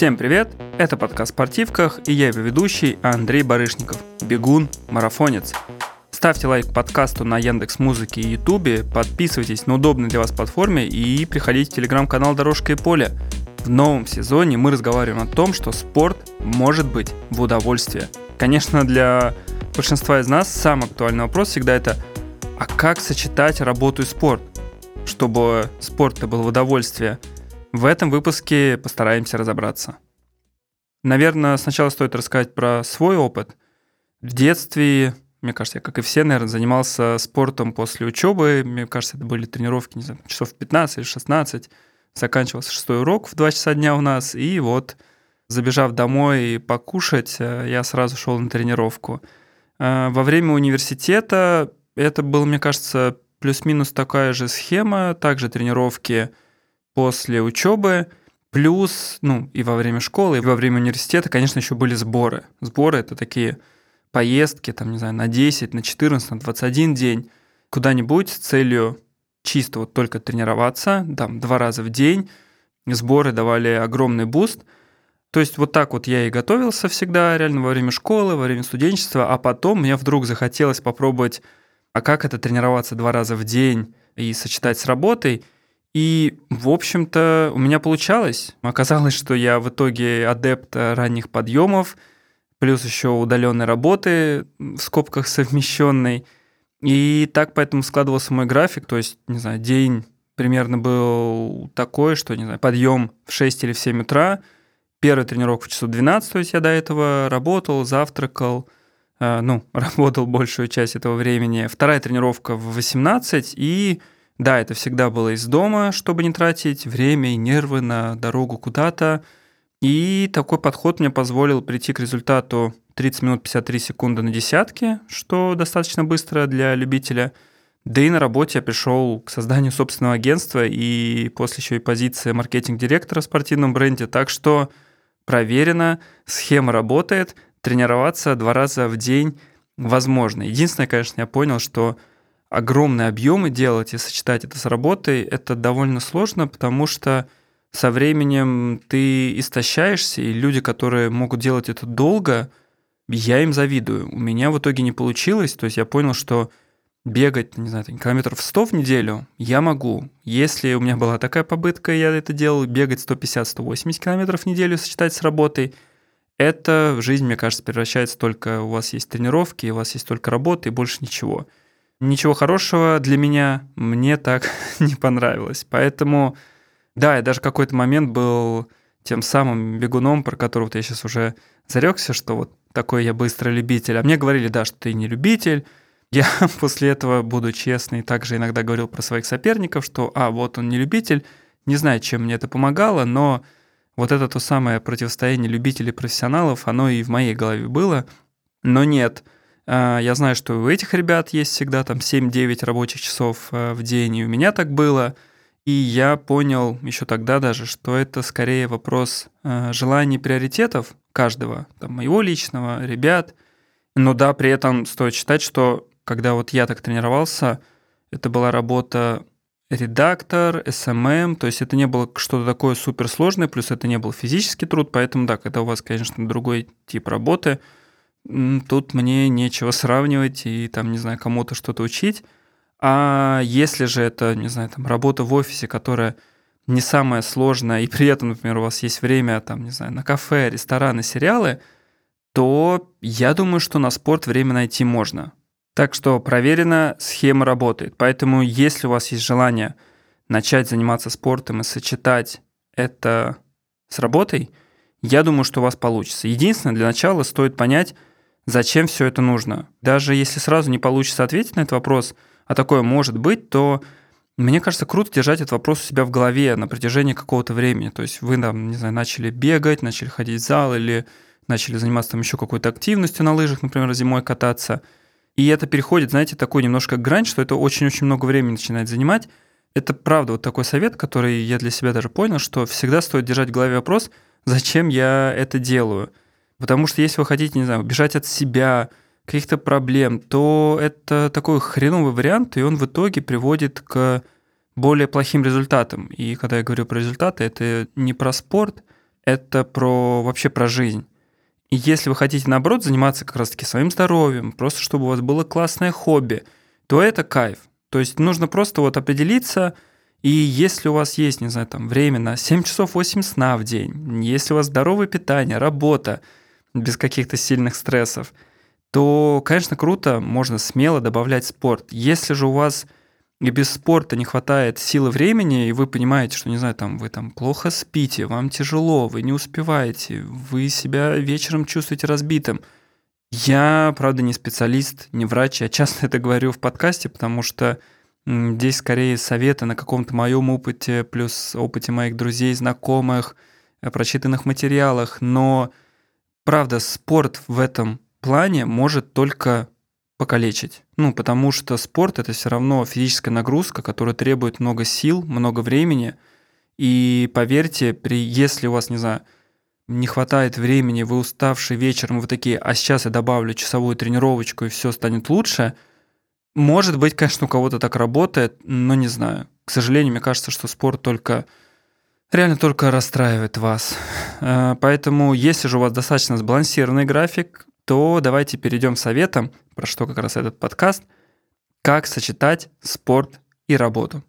Всем привет! Это подкаст «Спортивках» и я его ведущий Андрей Барышников, бегун, марафонец. Ставьте лайк подкасту на Яндекс Музыке и Ютубе, подписывайтесь на удобной для вас платформе и приходите в телеграм-канал «Дорожка и поле». В новом сезоне мы разговариваем о том, что спорт может быть в удовольствие. Конечно, для большинства из нас самый актуальный вопрос всегда это «А как сочетать работу и спорт?» Чтобы спорт был в удовольствие – в этом выпуске постараемся разобраться. Наверное, сначала стоит рассказать про свой опыт. В детстве, мне кажется, я, как и все, наверное, занимался спортом после учебы. Мне кажется, это были тренировки, не знаю, часов 15 или 16. Заканчивался шестой урок в 2 часа дня у нас. И вот, забежав домой покушать, э, я сразу шел на тренировку. Э, во время университета это был, мне кажется, плюс-минус такая же схема. Также тренировки – после учебы, плюс, ну, и во время школы, и во время университета, конечно, еще были сборы. Сборы — это такие поездки, там, не знаю, на 10, на 14, на 21 день куда-нибудь с целью чисто вот только тренироваться, там, два раза в день. Сборы давали огромный boost. То есть вот так вот я и готовился всегда, реально, во время школы, во время студенчества, а потом мне вдруг захотелось попробовать, а как это тренироваться два раза в день и сочетать с работой – и, в общем-то, у меня получалось. Оказалось, что я в итоге адепт ранних подъемов, плюс еще удаленной работы, в скобках совмещенной. И так поэтому складывался мой график. То есть, не знаю, день примерно был такой, что, не знаю, подъем в 6 или в 7 утра, первая тренировка в часу 12, то есть я до этого работал, завтракал, э, ну, работал большую часть этого времени. Вторая тренировка в 18 и да, это всегда было из дома, чтобы не тратить время и нервы на дорогу куда-то. И такой подход мне позволил прийти к результату 30 минут 53 секунды на десятке, что достаточно быстро для любителя. Да и на работе я пришел к созданию собственного агентства и после еще и позиции маркетинг-директора в спортивном бренде. Так что проверено, схема работает, тренироваться два раза в день возможно. Единственное, конечно, я понял, что огромные объемы делать и сочетать это с работой, это довольно сложно, потому что со временем ты истощаешься, и люди, которые могут делать это долго, я им завидую. У меня в итоге не получилось, то есть я понял, что бегать, не знаю, километров 100 в неделю я могу. Если у меня была такая попытка, я это делал, бегать 150-180 километров в неделю, сочетать с работой, это жизнь, мне кажется, превращается только у вас есть тренировки, у вас есть только работа и больше ничего – Ничего хорошего для меня мне так не понравилось. Поэтому, да, я даже какой-то момент был тем самым бегуном, про которого я сейчас уже зарекся, что вот такой я быстрый любитель. А мне говорили, да, что ты не любитель. Я после этого, буду честный, также иногда говорил про своих соперников, что, а, вот он не любитель. Не знаю, чем мне это помогало, но вот это то самое противостояние любителей и профессионалов, оно и в моей голове было. Но нет, я знаю, что у этих ребят есть всегда там 7-9 рабочих часов э, в день, и у меня так было. И я понял еще тогда даже, что это скорее вопрос э, желаний приоритетов каждого, там, моего личного, ребят. Но да, при этом стоит считать, что когда вот я так тренировался, это была работа редактор, SMM, то есть это не было что-то такое суперсложное, плюс это не был физический труд, поэтому да, когда у вас, конечно, другой тип работы – тут мне нечего сравнивать и там, не знаю, кому-то что-то учить. А если же это, не знаю, там работа в офисе, которая не самая сложная, и при этом, например, у вас есть время, там, не знаю, на кафе, рестораны, сериалы, то я думаю, что на спорт время найти можно. Так что проверено, схема работает. Поэтому если у вас есть желание начать заниматься спортом и сочетать это с работой, я думаю, что у вас получится. Единственное, для начала стоит понять, зачем все это нужно. Даже если сразу не получится ответить на этот вопрос, а такое может быть, то мне кажется, круто держать этот вопрос у себя в голове на протяжении какого-то времени. То есть вы там, не знаю, начали бегать, начали ходить в зал или начали заниматься там еще какой-то активностью на лыжах, например, зимой кататься. И это переходит, знаете, такой немножко грань, что это очень-очень много времени начинает занимать. Это правда вот такой совет, который я для себя даже понял, что всегда стоит держать в голове вопрос, зачем я это делаю. Потому что если вы хотите, не знаю, бежать от себя, каких-то проблем, то это такой хреновый вариант, и он в итоге приводит к более плохим результатам. И когда я говорю про результаты, это не про спорт, это про вообще про жизнь. И если вы хотите, наоборот, заниматься как раз-таки своим здоровьем, просто чтобы у вас было классное хобби, то это кайф. То есть нужно просто вот определиться, и если у вас есть, не знаю, там время на 7 часов 8 сна в день, если у вас здоровое питание, работа, без каких-то сильных стрессов, то, конечно, круто, можно смело добавлять спорт. Если же у вас и без спорта не хватает силы времени, и вы понимаете, что, не знаю, там, вы там плохо спите, вам тяжело, вы не успеваете, вы себя вечером чувствуете разбитым. Я, правда, не специалист, не врач, я часто это говорю в подкасте, потому что здесь скорее советы на каком-то моем опыте, плюс опыте моих друзей, знакомых, э, прочитанных материалах, но, правда, спорт в этом плане может только покалечить. Ну, потому что спорт это все равно физическая нагрузка, которая требует много сил, много времени. И поверьте, при, если у вас, не знаю, не хватает времени, вы уставший вечером, вы такие, а сейчас я добавлю часовую тренировочку, и все станет лучше. Может быть, конечно, у кого-то так работает, но не знаю. К сожалению, мне кажется, что спорт только реально только расстраивает вас. Э, поэтому, если же у вас достаточно сбалансированный график, то давайте перейдем к советам, про что как раз этот подкаст, как сочетать спорт и работу.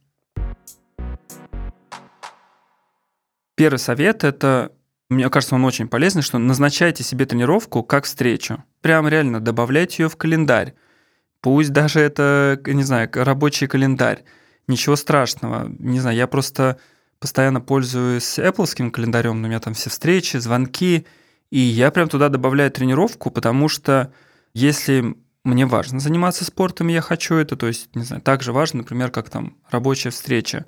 Первый совет – это, мне кажется, он очень полезный, что назначайте себе тренировку как встречу. Прям реально добавляйте ее в календарь. Пусть даже это, не знаю, рабочий календарь. Ничего страшного. Не знаю, я просто постоянно пользуюсь Apple календарем, у меня там все встречи, звонки – и я прям туда добавляю тренировку, потому что если мне важно заниматься спортом, я хочу это, то есть, не знаю, так же важно, например, как там рабочая встреча,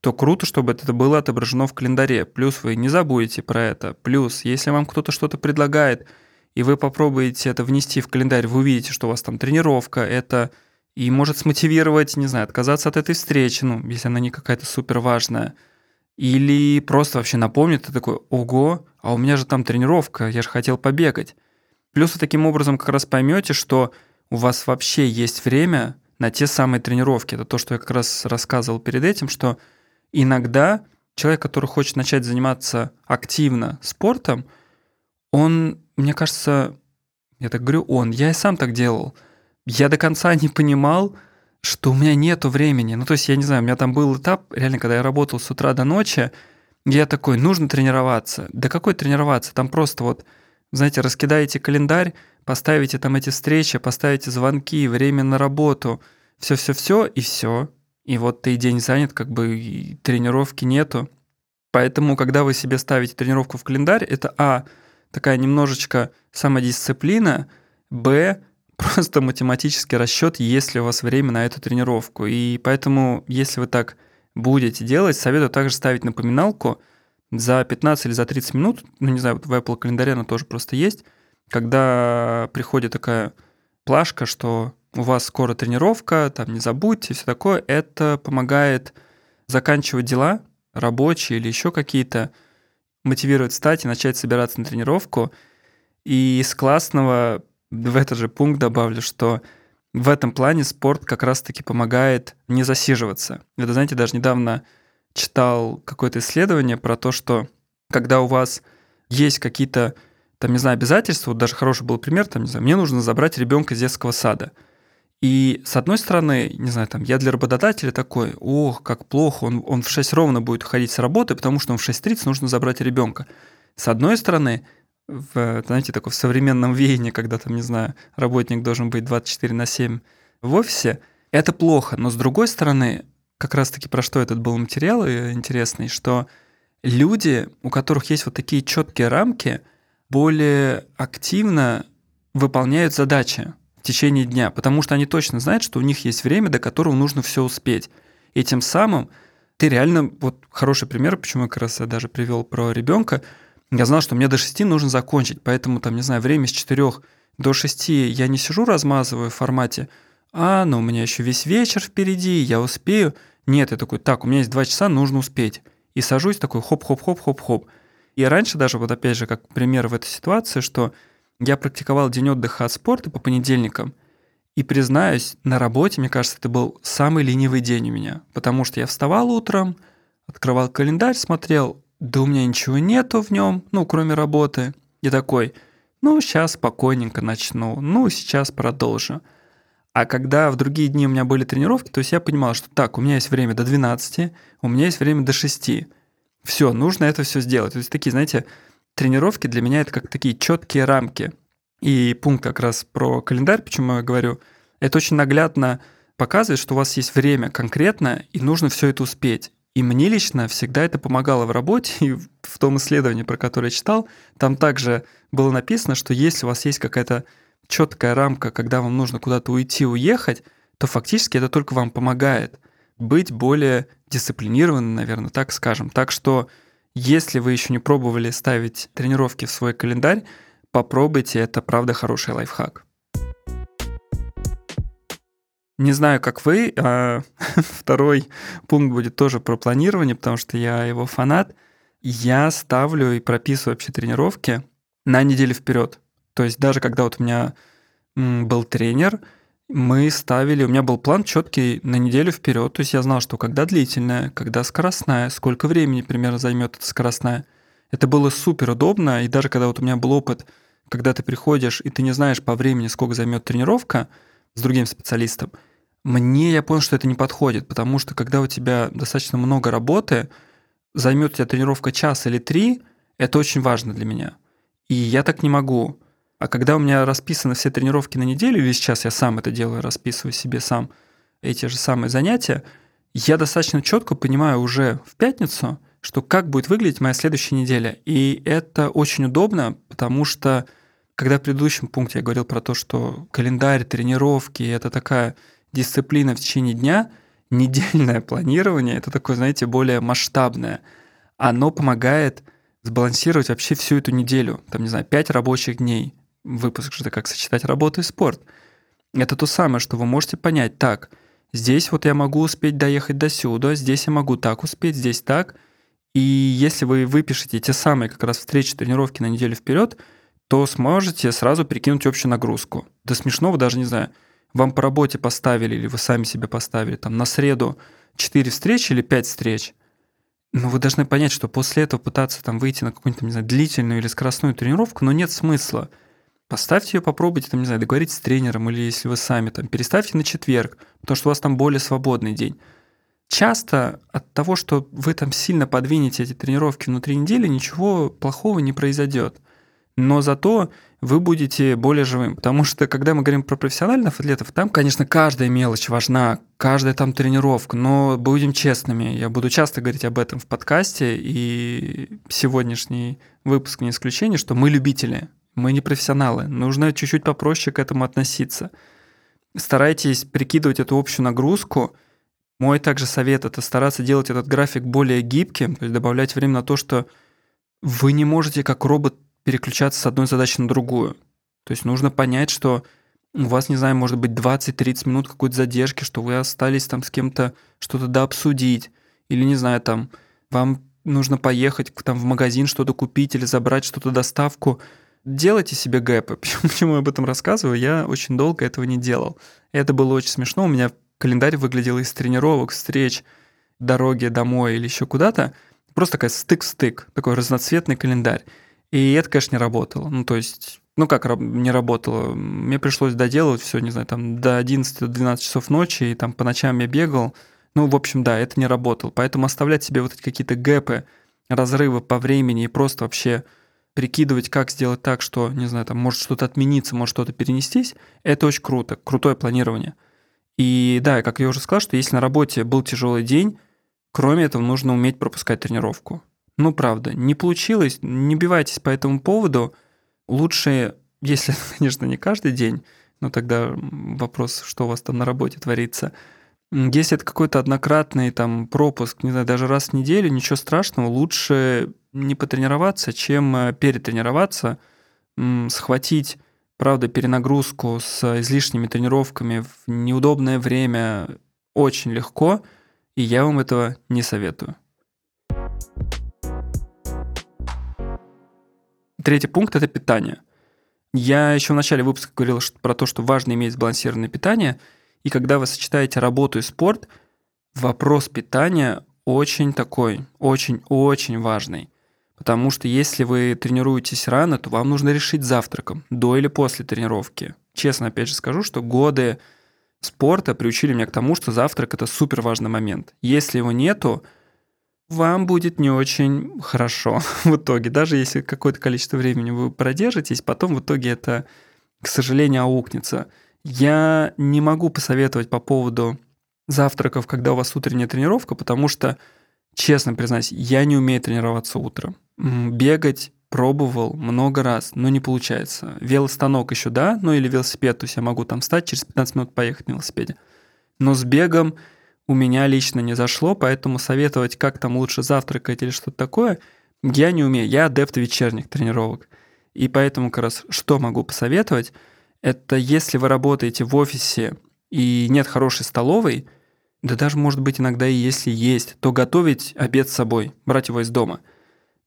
то круто, чтобы это было отображено в календаре. Плюс вы не забудете про это. Плюс, если вам кто-то что-то предлагает, и вы попробуете это внести в календарь, вы увидите, что у вас там тренировка, это и может смотивировать, не знаю, отказаться от этой встречи, ну, если она не какая-то супер важная. Или просто вообще напомнит, ты такой, ого, а у меня же там тренировка, я же хотел побегать. Плюс вы таким образом как раз поймете, что у вас вообще есть время на те самые тренировки. Это то, что я как раз рассказывал перед этим, что иногда человек, который хочет начать заниматься активно спортом, он, мне кажется, я так говорю, он, я и сам так делал. Я до конца не понимал, что у меня нету времени. Ну, то есть, я не знаю, у меня там был этап, реально, когда я работал с утра до ночи, я такой, нужно тренироваться. Да какой тренироваться? Там просто вот, знаете, раскидаете календарь, поставите там эти встречи, поставите звонки, время на работу, все-все-все, и все. И вот ты день занят, как бы тренировки нету. Поэтому, когда вы себе ставите тренировку в календарь, это А, такая немножечко самодисциплина, Б, просто математический расчет, есть ли у вас время на эту тренировку. И поэтому, если вы так будете делать, советую также ставить напоминалку за 15 или за 30 минут, ну не знаю, вот в Apple календаре она тоже просто есть, когда приходит такая плашка, что у вас скоро тренировка, там не забудьте, все такое, это помогает заканчивать дела рабочие или еще какие-то, мотивирует встать и начать собираться на тренировку. И из классного в этот же пункт добавлю, что в этом плане спорт как раз-таки помогает не засиживаться. Это, знаете, даже недавно читал какое-то исследование про то, что когда у вас есть какие-то, там, не знаю, обязательства, вот даже хороший был пример, там, не знаю, мне нужно забрать ребенка из детского сада. И с одной стороны, не знаю, там, я для работодателя такой, ох, как плохо, он, он в 6 ровно будет уходить с работы, потому что он в 6.30 нужно забрать ребенка. С одной стороны, в, знаете, в современном веянии, когда там, не знаю, работник должен быть 24 на 7 в офисе, это плохо. Но с другой стороны, как раз-таки про что этот был материал э, интересный, что люди, у которых есть вот такие четкие рамки, более активно выполняют задачи в течение дня, потому что они точно знают, что у них есть время, до которого нужно все успеть. И тем самым ты реально, вот хороший пример, почему я как раз я даже привел про ребенка, я знал, что мне до 6 нужно закончить, поэтому там, не знаю, время с 4 до 6 я не сижу размазываю в формате, а, ну у меня еще весь вечер впереди, я успею. Нет, я такой, так, у меня есть 2 часа, нужно успеть. И сажусь такой хоп-хоп-хоп-хоп-хоп. И раньше даже, вот опять же, как пример в этой ситуации, что я практиковал день отдыха от спорта по понедельникам, и признаюсь, на работе, мне кажется, это был самый ленивый день у меня, потому что я вставал утром, открывал календарь, смотрел, да у меня ничего нету в нем, ну, кроме работы. И такой, ну, сейчас спокойненько начну, ну, сейчас продолжу. А когда в другие дни у меня были тренировки, то есть я понимал, что так, у меня есть время до 12, у меня есть время до 6. Все, нужно это все сделать. То есть такие, знаете, тренировки для меня это как такие четкие рамки. И пункт как раз про календарь, почему я говорю, это очень наглядно показывает, что у вас есть время конкретно, и нужно все это успеть. И мне лично всегда это помогало в работе, и в том исследовании, про которое я читал, там также было написано, что если у вас есть какая-то четкая рамка, когда вам нужно куда-то уйти, уехать, то фактически это только вам помогает быть более дисциплинированным, наверное, так скажем. Так что, если вы еще не пробовали ставить тренировки в свой календарь, попробуйте, это правда хороший лайфхак. Не знаю, как вы, а второй пункт будет тоже про планирование, потому что я его фанат. Я ставлю и прописываю вообще тренировки на неделю вперед. То есть даже когда вот у меня был тренер, мы ставили, у меня был план четкий на неделю вперед, то есть я знал, что когда длительная, когда скоростная, сколько времени примерно займет эта скоростная. Это было супер удобно, и даже когда вот у меня был опыт, когда ты приходишь и ты не знаешь по времени, сколько займет тренировка с другим специалистом, мне я понял, что это не подходит, потому что когда у тебя достаточно много работы, займет у тебя тренировка час или три, это очень важно для меня. И я так не могу. А когда у меня расписаны все тренировки на неделю, или сейчас я сам это делаю, расписываю себе сам эти же самые занятия, я достаточно четко понимаю уже в пятницу, что как будет выглядеть моя следующая неделя. И это очень удобно, потому что когда в предыдущем пункте я говорил про то, что календарь, тренировки – это такая дисциплина в течение дня, недельное планирование – это такое, знаете, более масштабное. Оно помогает сбалансировать вообще всю эту неделю. Там, не знаю, 5 рабочих дней, выпуск же как сочетать работу и спорт. Это то самое, что вы можете понять, так, здесь вот я могу успеть доехать до сюда, здесь я могу так успеть, здесь так. И если вы выпишете те самые как раз встречи, тренировки на неделю вперед, то сможете сразу перекинуть общую нагрузку. До смешного даже, не знаю, вам по работе поставили или вы сами себе поставили там на среду 4 встречи или 5 встреч, но вы должны понять, что после этого пытаться там выйти на какую-нибудь, не знаю, длительную или скоростную тренировку, но нет смысла. Поставьте ее, попробуйте, там, не знаю, договоритесь с тренером, или если вы сами там, переставьте на четверг, потому что у вас там более свободный день. Часто от того, что вы там сильно подвинете эти тренировки внутри недели, ничего плохого не произойдет. Но зато вы будете более живым. Потому что, когда мы говорим про профессиональных атлетов, там, конечно, каждая мелочь важна, каждая там тренировка, но будем честными, я буду часто говорить об этом в подкасте, и сегодняшний выпуск не исключение, что мы любители. Мы не профессионалы. Нужно чуть-чуть попроще к этому относиться. Старайтесь прикидывать эту общую нагрузку. Мой также совет – это стараться делать этот график более гибким, то есть добавлять время на то, что вы не можете как робот переключаться с одной задачи на другую. То есть нужно понять, что у вас, не знаю, может быть 20-30 минут какой-то задержки, что вы остались там с кем-то что-то дообсудить, или, не знаю, там, вам нужно поехать там в магазин что-то купить или забрать что-то доставку – делайте себе гэпы. Почему я об этом рассказываю? Я очень долго этого не делал. Это было очень смешно. У меня календарь выглядел из тренировок, встреч, дороги домой или еще куда-то. Просто такая стык-стык, такой разноцветный календарь. И это, конечно, не работало. Ну, то есть, ну как не работало? Мне пришлось доделывать все, не знаю, там до 11-12 часов ночи, и там по ночам я бегал. Ну, в общем, да, это не работало. Поэтому оставлять себе вот эти какие-то гэпы, разрывы по времени и просто вообще прикидывать, как сделать так, что, не знаю, там может что-то отмениться, может что-то перенестись, это очень круто, крутое планирование. И да, как я уже сказал, что если на работе был тяжелый день, кроме этого нужно уметь пропускать тренировку. Ну, правда, не получилось, не бивайтесь по этому поводу. Лучше, если, конечно, не каждый день, но тогда вопрос, что у вас там на работе творится. Если это какой-то однократный там пропуск, не знаю, даже раз в неделю, ничего страшного, лучше не потренироваться, чем э, перетренироваться, схватить, правда, перенагрузку с излишними тренировками в неудобное время очень легко, и я вам этого не советую. Третий пункт – это питание. Я еще в начале выпуска говорил про то, что важно иметь сбалансированное питание, и когда вы сочетаете работу и спорт, вопрос питания очень такой, очень-очень важный. Потому что если вы тренируетесь рано, то вам нужно решить завтраком, до или после тренировки. Честно, опять же скажу, что годы спорта приучили меня к тому, что завтрак это супер важный момент. Если его нету, вам будет не очень хорошо в итоге. Даже если какое-то количество времени вы продержитесь, потом в итоге это, к сожалению, аукнется. Я не могу посоветовать по поводу завтраков, когда у вас утренняя тренировка, потому что, честно признаюсь, я не умею тренироваться утром. Бегать пробовал много раз, но не получается. Велостанок еще да, ну или велосипед, то есть я могу там встать, через 15 минут поехать на велосипеде. Но с бегом у меня лично не зашло, поэтому советовать, как там лучше завтракать или что-то такое, я не умею. Я адепт вечерних тренировок. И поэтому как раз что могу посоветовать, это если вы работаете в офисе и нет хорошей столовой, да даже, может быть, иногда и если есть, то готовить обед с собой, брать его из дома.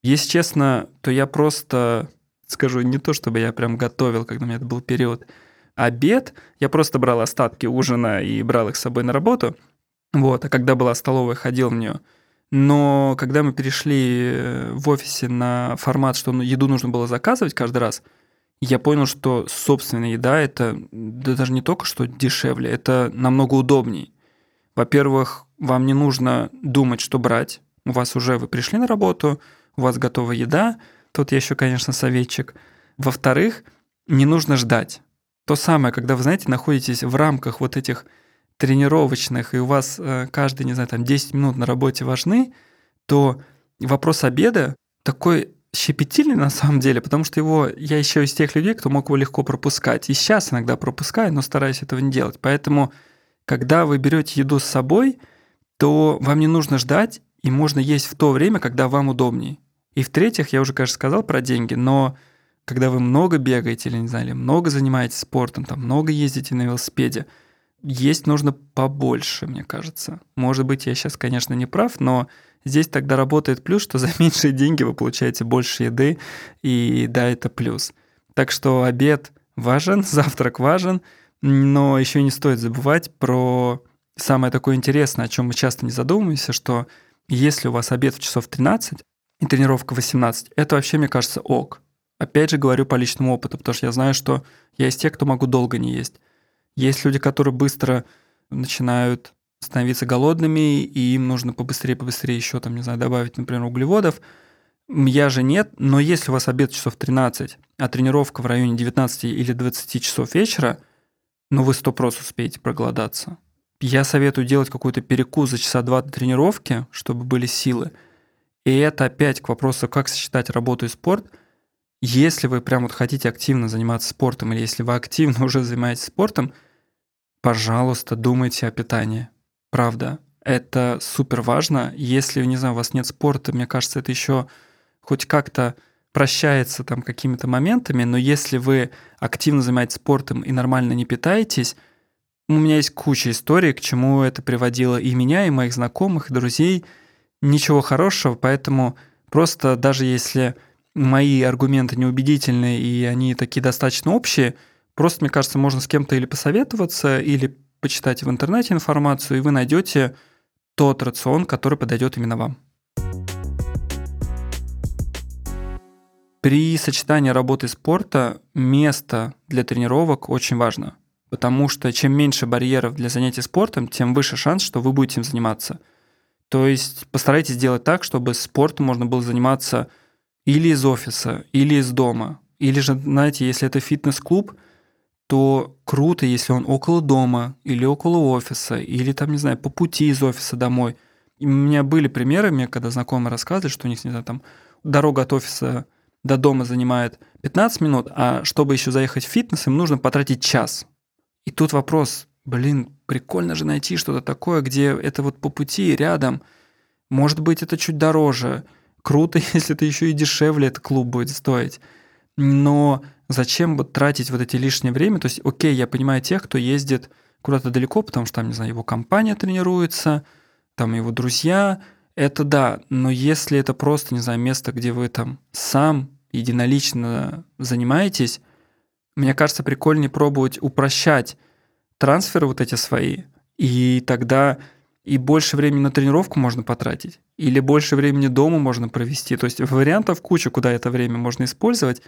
Если честно, то я просто, скажу, не то чтобы я прям готовил, когда у меня это был период, обед, я просто брал остатки ужина и брал их с собой на работу – вот, а когда была столовая, ходил в нее. Но когда мы перешли э, в офисе на формат, что ну, еду нужно было заказывать каждый раз, я понял, что собственная еда это да даже не только что дешевле, это намного удобней. Во-первых, вам не нужно думать, что брать. У вас уже вы пришли на работу, у вас готова еда. Тут я еще, конечно, советчик. Во-вторых, не нужно ждать. То самое, когда вы, знаете, находитесь в рамках вот этих тренировочных, и у вас э, каждый, не знаю, там 10 минут на работе важны, то вопрос обеда такой щепетильный на самом деле, потому что его я еще из тех людей, кто мог его легко пропускать. И сейчас иногда пропускаю, но стараюсь этого не делать. Поэтому, когда вы берете еду с собой, то вам не нужно ждать, и можно есть в то время, когда вам удобней. И в-третьих, я уже, конечно, сказал про деньги, но когда вы много бегаете или, не знаю, или много занимаетесь спортом, там много ездите на велосипеде, есть нужно побольше, мне кажется. Может быть, я сейчас, конечно, не прав, но здесь тогда работает плюс, что за меньшие деньги вы получаете больше еды, и да, это плюс. Так что обед важен, завтрак важен, но еще не стоит забывать про самое такое интересное, о чем мы часто не задумываемся, что если у вас обед в часов 13 и тренировка в 18, это вообще, мне кажется, ок. Опять же говорю по личному опыту, потому что я знаю, что я из тех, кто могу долго не есть. Есть люди, которые быстро начинают становиться голодными, и им нужно побыстрее-побыстрее еще, там, не знаю, добавить, например, углеводов. Я же нет, но если у вас обед часов 13, а тренировка в районе 19 или 20 часов вечера, ну вы сто просто успеете проголодаться. Я советую делать какой-то перекус за часа два до тренировки, чтобы были силы. И это опять к вопросу, как сочетать работу и спорт. Если вы прям вот хотите активно заниматься спортом, или если вы активно уже занимаетесь спортом – пожалуйста, думайте о питании. Правда. Это супер важно. Если, не знаю, у вас нет спорта, мне кажется, это еще хоть как-то прощается там какими-то моментами, но если вы активно занимаетесь спортом и нормально не питаетесь, у меня есть куча историй, к чему это приводило и меня, и моих знакомых, и друзей. Ничего хорошего, поэтому просто даже если мои аргументы неубедительные и они такие достаточно общие – Просто, мне кажется, можно с кем-то или посоветоваться, или почитать в интернете информацию, и вы найдете тот рацион, который подойдет именно вам. При сочетании работы и спорта место для тренировок очень важно, потому что чем меньше барьеров для занятий спортом, тем выше шанс, что вы будете им заниматься. То есть постарайтесь сделать так, чтобы спортом можно было заниматься или из офиса, или из дома. Или же, знаете, если это фитнес-клуб – то круто, если он около дома или около офиса, или там, не знаю, по пути из офиса домой. И у меня были примеры, мне когда знакомые рассказывали, что у них, не знаю, там дорога от офиса до дома занимает 15 минут, а чтобы еще заехать в фитнес, им нужно потратить час. И тут вопрос, блин, прикольно же найти что-то такое, где это вот по пути, рядом. Может быть, это чуть дороже. Круто, если это еще и дешевле этот клуб будет стоить. Но зачем вот тратить вот эти лишнее время? То есть, окей, я понимаю тех, кто ездит куда-то далеко, потому что там, не знаю, его компания тренируется, там его друзья, это да, но если это просто, не знаю, место, где вы там сам единолично занимаетесь, мне кажется, прикольнее пробовать упрощать трансферы вот эти свои, и тогда и больше времени на тренировку можно потратить, или больше времени дома можно провести. То есть вариантов куча, куда это время можно использовать.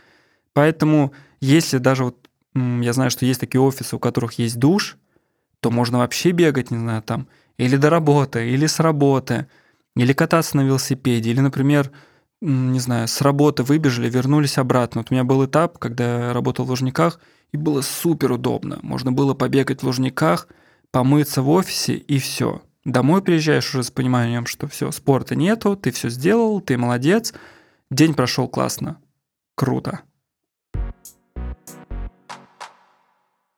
Поэтому если даже вот я знаю, что есть такие офисы, у которых есть душ, то можно вообще бегать, не знаю, там, или до работы, или с работы, или кататься на велосипеде, или, например, не знаю, с работы выбежали, вернулись обратно. Вот у меня был этап, когда я работал в Лужниках, и было супер удобно. Можно было побегать в Лужниках, помыться в офисе, и все. Домой приезжаешь уже с пониманием, что все, спорта нету, ты все сделал, ты молодец, день прошел классно. Круто.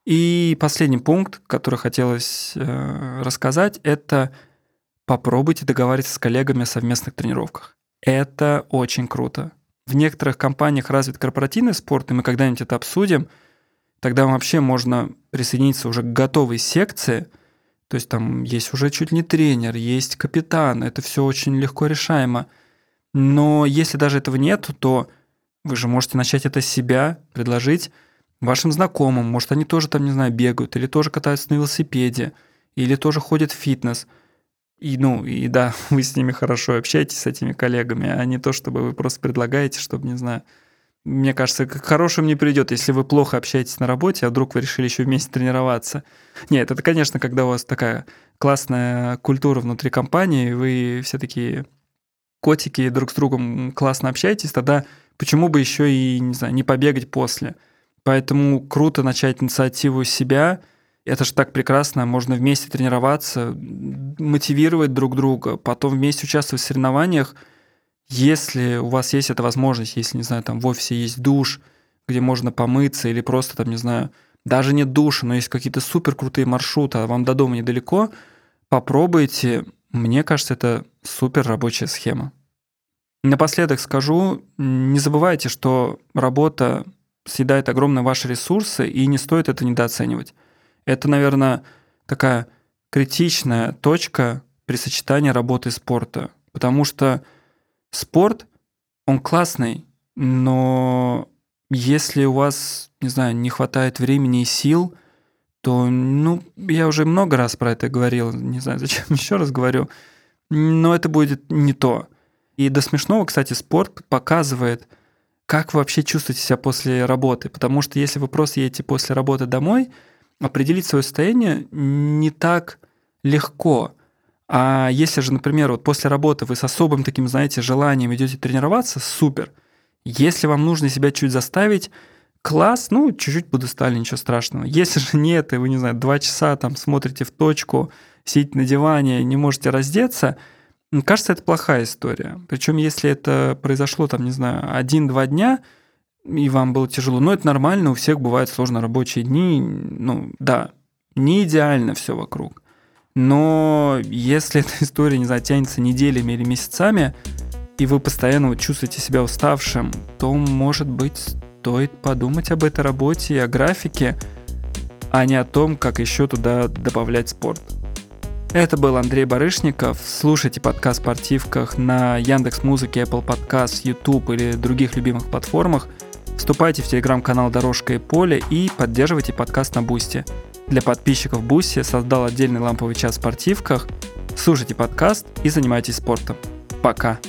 И последний пункт, который хотелось э, рассказать, это попробуйте договариваться с коллегами о совместных тренировках. Это очень круто. В некоторых компаниях развит корпоративный спорт, и мы когда-нибудь это обсудим. Тогда вообще можно присоединиться уже к готовой секции. То есть там есть уже чуть не тренер, есть капитан. Это все очень легко решаемо. Но если даже этого нет, то вы же можете начать это с себя, предложить вашим знакомым. Может, они тоже там, не знаю, бегают, или тоже катаются на велосипеде, или тоже ходят в фитнес – и, ну, и да, вы с ними хорошо общаетесь, с этими коллегами, а не то, чтобы вы просто предлагаете, чтобы, не знаю, мне кажется, к хорошему не придет, если вы плохо общаетесь на работе, а вдруг вы решили еще вместе тренироваться. Нет, это, конечно, когда у вас такая классная культура внутри компании, вы все такие котики друг с другом классно общаетесь, тогда почему бы еще и, не знаю, не побегать после? Поэтому круто начать инициативу себя – это же так прекрасно, можно вместе тренироваться, мотивировать друг друга, потом вместе участвовать в соревнованиях. Если у вас есть эта возможность, если, не знаю, там в офисе есть душ, где можно помыться, или просто там, не знаю, даже нет душа, но есть какие-то супер крутые маршруты, а вам до дома недалеко, попробуйте. Мне кажется, это супер рабочая схема. Напоследок скажу, не забывайте, что работа съедает огромные ваши ресурсы, и не стоит это недооценивать. Это, наверное, такая критичная точка при сочетании работы и спорта. Потому что спорт, он классный, но если у вас, не знаю, не хватает времени и сил, то, ну, я уже много раз про это говорил, не знаю, зачем еще раз говорю, но это будет не то. И до смешного, кстати, спорт показывает, как вы вообще чувствуете себя после работы. Потому что если вы просто едете после работы домой – определить свое состояние не так легко. А если же, например, вот после работы вы с особым таким, знаете, желанием идете тренироваться, супер. Если вам нужно себя чуть заставить, класс, ну, чуть-чуть буду стали, ничего страшного. Если же нет, и вы, не знаю, два часа там смотрите в точку, сидите на диване, не можете раздеться, кажется, это плохая история. Причем, если это произошло, там, не знаю, один-два дня – и вам было тяжело. Но это нормально, у всех бывают сложно рабочие дни. Ну, да, не идеально все вокруг. Но если эта история, не знаю, тянется неделями или месяцами, и вы постоянно чувствуете себя уставшим, то, может быть, стоит подумать об этой работе и о графике, а не о том, как еще туда добавлять спорт. Это был Андрей Барышников. Слушайте подкаст «Спортивках» на Яндекс Музыке, Apple Podcast, YouTube или других любимых платформах – Вступайте в телеграм-канал «Дорожка и поле» и поддерживайте подкаст на Boosty. Для подписчиков Boosty создал отдельный ламповый час в спортивках. Слушайте подкаст и занимайтесь спортом. Пока!